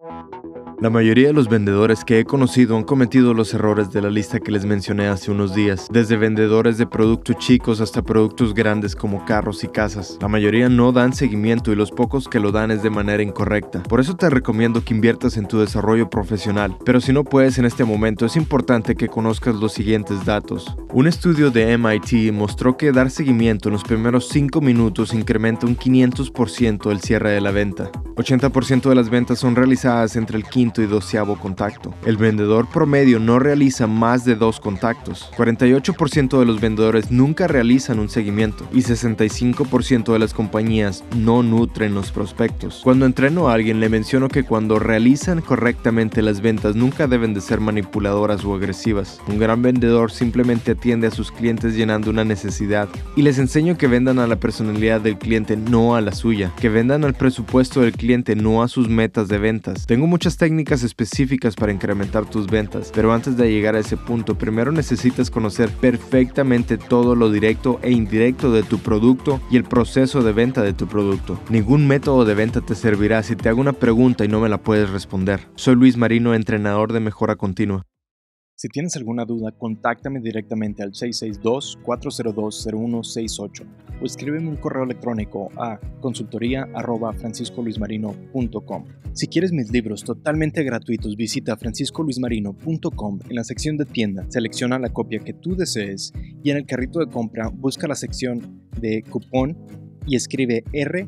Thank you. La mayoría de los vendedores que he conocido han cometido los errores de la lista que les mencioné hace unos días, desde vendedores de productos chicos hasta productos grandes como carros y casas. La mayoría no dan seguimiento y los pocos que lo dan es de manera incorrecta. Por eso te recomiendo que inviertas en tu desarrollo profesional, pero si no puedes en este momento es importante que conozcas los siguientes datos. Un estudio de MIT mostró que dar seguimiento en los primeros 5 minutos incrementa un 500% el cierre de la venta. 80% de las ventas son realizadas entre el quinto y doceavo contacto. El vendedor promedio no realiza más de dos contactos. 48% de los vendedores nunca realizan un seguimiento y 65% de las compañías no nutren los prospectos. Cuando entreno a alguien le menciono que cuando realizan correctamente las ventas nunca deben de ser manipuladoras o agresivas. Un gran vendedor simplemente atiende a sus clientes llenando una necesidad y les enseño que vendan a la personalidad del cliente, no a la suya, que vendan al presupuesto del cliente no a sus metas de ventas. Tengo muchas técnicas específicas para incrementar tus ventas, pero antes de llegar a ese punto, primero necesitas conocer perfectamente todo lo directo e indirecto de tu producto y el proceso de venta de tu producto. Ningún método de venta te servirá si te hago una pregunta y no me la puedes responder. Soy Luis Marino, entrenador de mejora continua. Si tienes alguna duda, contáctame directamente al 662-402-0168 o escríbeme un correo electrónico a consultoría.franciscoluismarino.com. Si quieres mis libros totalmente gratuitos, visita franciscoluismarino.com. En la sección de tienda, selecciona la copia que tú desees y en el carrito de compra busca la sección de cupón y escribe R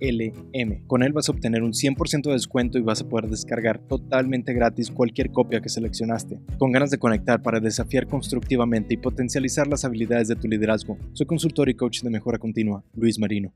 ELM. Con él vas a obtener un 100% de descuento y vas a poder descargar totalmente gratis cualquier copia que seleccionaste. Con ganas de conectar para desafiar constructivamente y potencializar las habilidades de tu liderazgo, soy consultor y coach de mejora continua, Luis Marino.